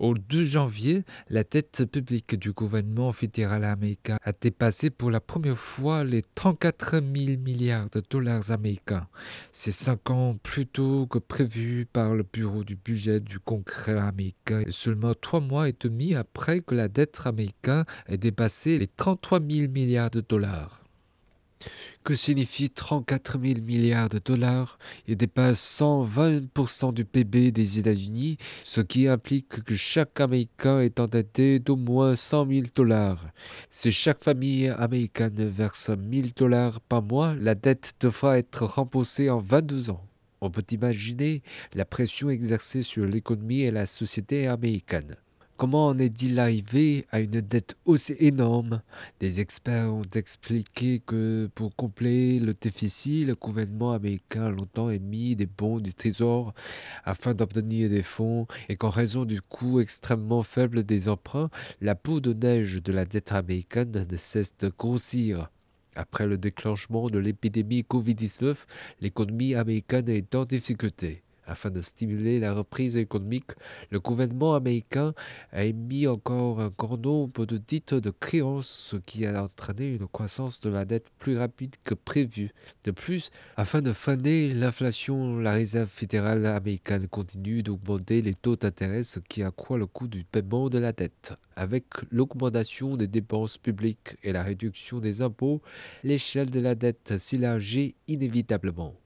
Au 2 janvier, la dette publique du gouvernement fédéral américain a dépassé pour la première fois les 34 000 milliards de dollars américains. C'est cinq ans plus tôt que prévu par le Bureau du budget du Congrès américain et seulement trois mois et demi après que la dette américaine ait dépassé les 33 000 milliards de dollars. Que signifie 34 000 milliards de dollars Il dépasse 120% du PIB des États-Unis, ce qui implique que chaque Américain est endetté d'au moins 100 000 dollars. Si chaque famille américaine verse 1000 dollars par mois, la dette devra être remboursée en 22 ans. On peut imaginer la pression exercée sur l'économie et la société américaine. Comment en est-il arrivé à une dette aussi énorme? Des experts ont expliqué que pour combler le déficit, le gouvernement américain a longtemps émis des bons du trésor afin d'obtenir des fonds et qu'en raison du coût extrêmement faible des emprunts, la peau de neige de la dette américaine ne cesse de grossir. Après le déclenchement de l'épidémie Covid-19, l'économie américaine est en difficulté. Afin de stimuler la reprise économique, le gouvernement américain a émis encore un grand nombre de titres de créances, ce qui a entraîné une croissance de la dette plus rapide que prévu. De plus, afin de freiner l'inflation, la Réserve fédérale américaine continue d'augmenter les taux d'intérêt, ce qui accroît le coût du paiement de la dette. Avec l'augmentation des dépenses publiques et la réduction des impôts, l'échelle de la dette s'élargit inévitablement.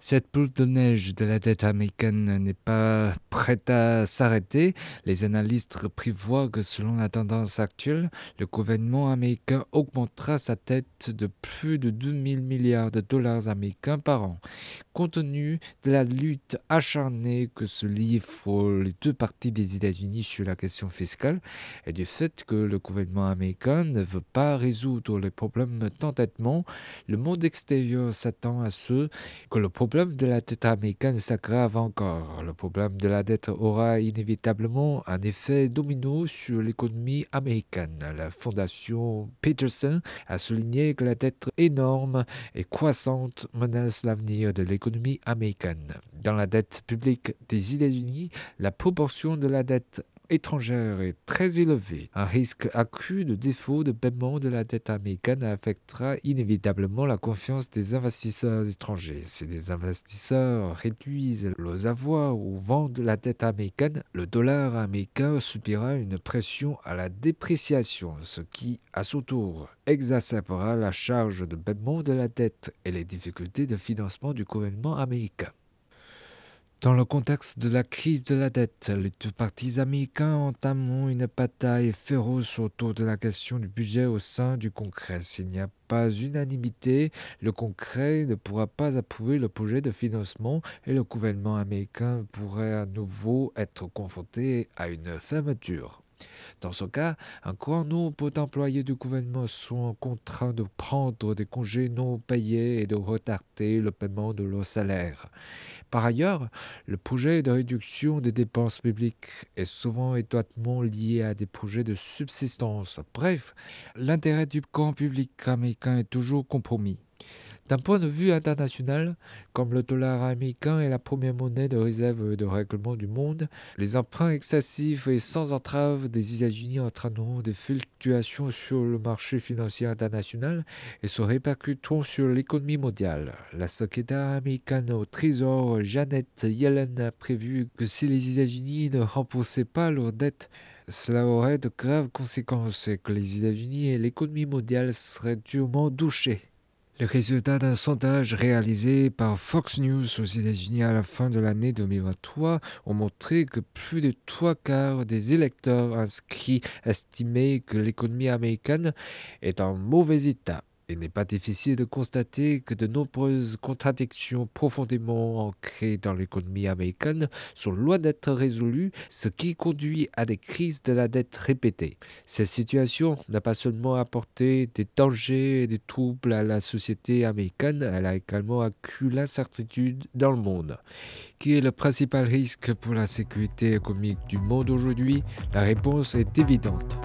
Cette boule de neige de la dette américaine n'est pas prête à s'arrêter. Les analystes prévoient que selon la tendance actuelle, le gouvernement américain augmentera sa dette de plus de 2 000 milliards de dollars américains par an. Compte tenu de la lutte acharnée que se livrent les deux parties des États-Unis sur la question fiscale et du fait que le gouvernement américain ne veut pas résoudre les problèmes d'endettement, le monde extérieur s'attend à ce que le problème de la dette américaine s'aggrave encore. Le problème de la dette aura inévitablement un effet domino sur l'économie américaine. La fondation Peterson a souligné que la dette énorme et croissante menace l'avenir de l'économie américaine. Dans la dette publique des États-Unis, la proportion de la dette étrangère est très élevée. Un risque accru de défaut de paiement de la dette américaine affectera inévitablement la confiance des investisseurs étrangers. Si les investisseurs réduisent leurs avoirs ou vendent la dette américaine, le dollar américain subira une pression à la dépréciation, ce qui, à son tour, exacerbera la charge de paiement de la dette et les difficultés de financement du gouvernement américain. Dans le contexte de la crise de la dette, les deux partis américains entament une bataille féroce autour de la question du budget au sein du Congrès. S'il n'y a pas unanimité, le Congrès ne pourra pas approuver le projet de financement et le gouvernement américain pourrait à nouveau être confronté à une fermeture. Dans ce cas, un grand nombre d'employés du gouvernement sont contraints de prendre des congés non payés et de retarder le paiement de leur salaire. Par ailleurs, le projet de réduction des dépenses publiques est souvent étroitement lié à des projets de subsistance. Bref, l'intérêt du camp public américain est toujours compromis. D'un point de vue international, comme le dollar américain est la première monnaie de réserve de règlement du monde, les emprunts excessifs et sans entrave des États-Unis entraîneront des fluctuations sur le marché financier international et se répercuteront sur l'économie mondiale. La secrétaire américaine au Trésor Janet Yellen a prévu que si les États-Unis ne remboursaient pas leurs dettes, cela aurait de graves conséquences et que les États-Unis et l'économie mondiale seraient durement douchés. Les résultats d'un sondage réalisé par Fox News aux États-Unis à la fin de l'année 2023 ont montré que plus de trois quarts des électeurs inscrits estimaient que l'économie américaine est en mauvais état. Il n'est pas difficile de constater que de nombreuses contradictions profondément ancrées dans l'économie américaine sont loin d'être résolues, ce qui conduit à des crises de la dette répétées. Cette situation n'a pas seulement apporté des dangers et des troubles à la société américaine, elle a également accru l'incertitude dans le monde. Qui est le principal risque pour la sécurité économique du monde aujourd'hui? La réponse est évidente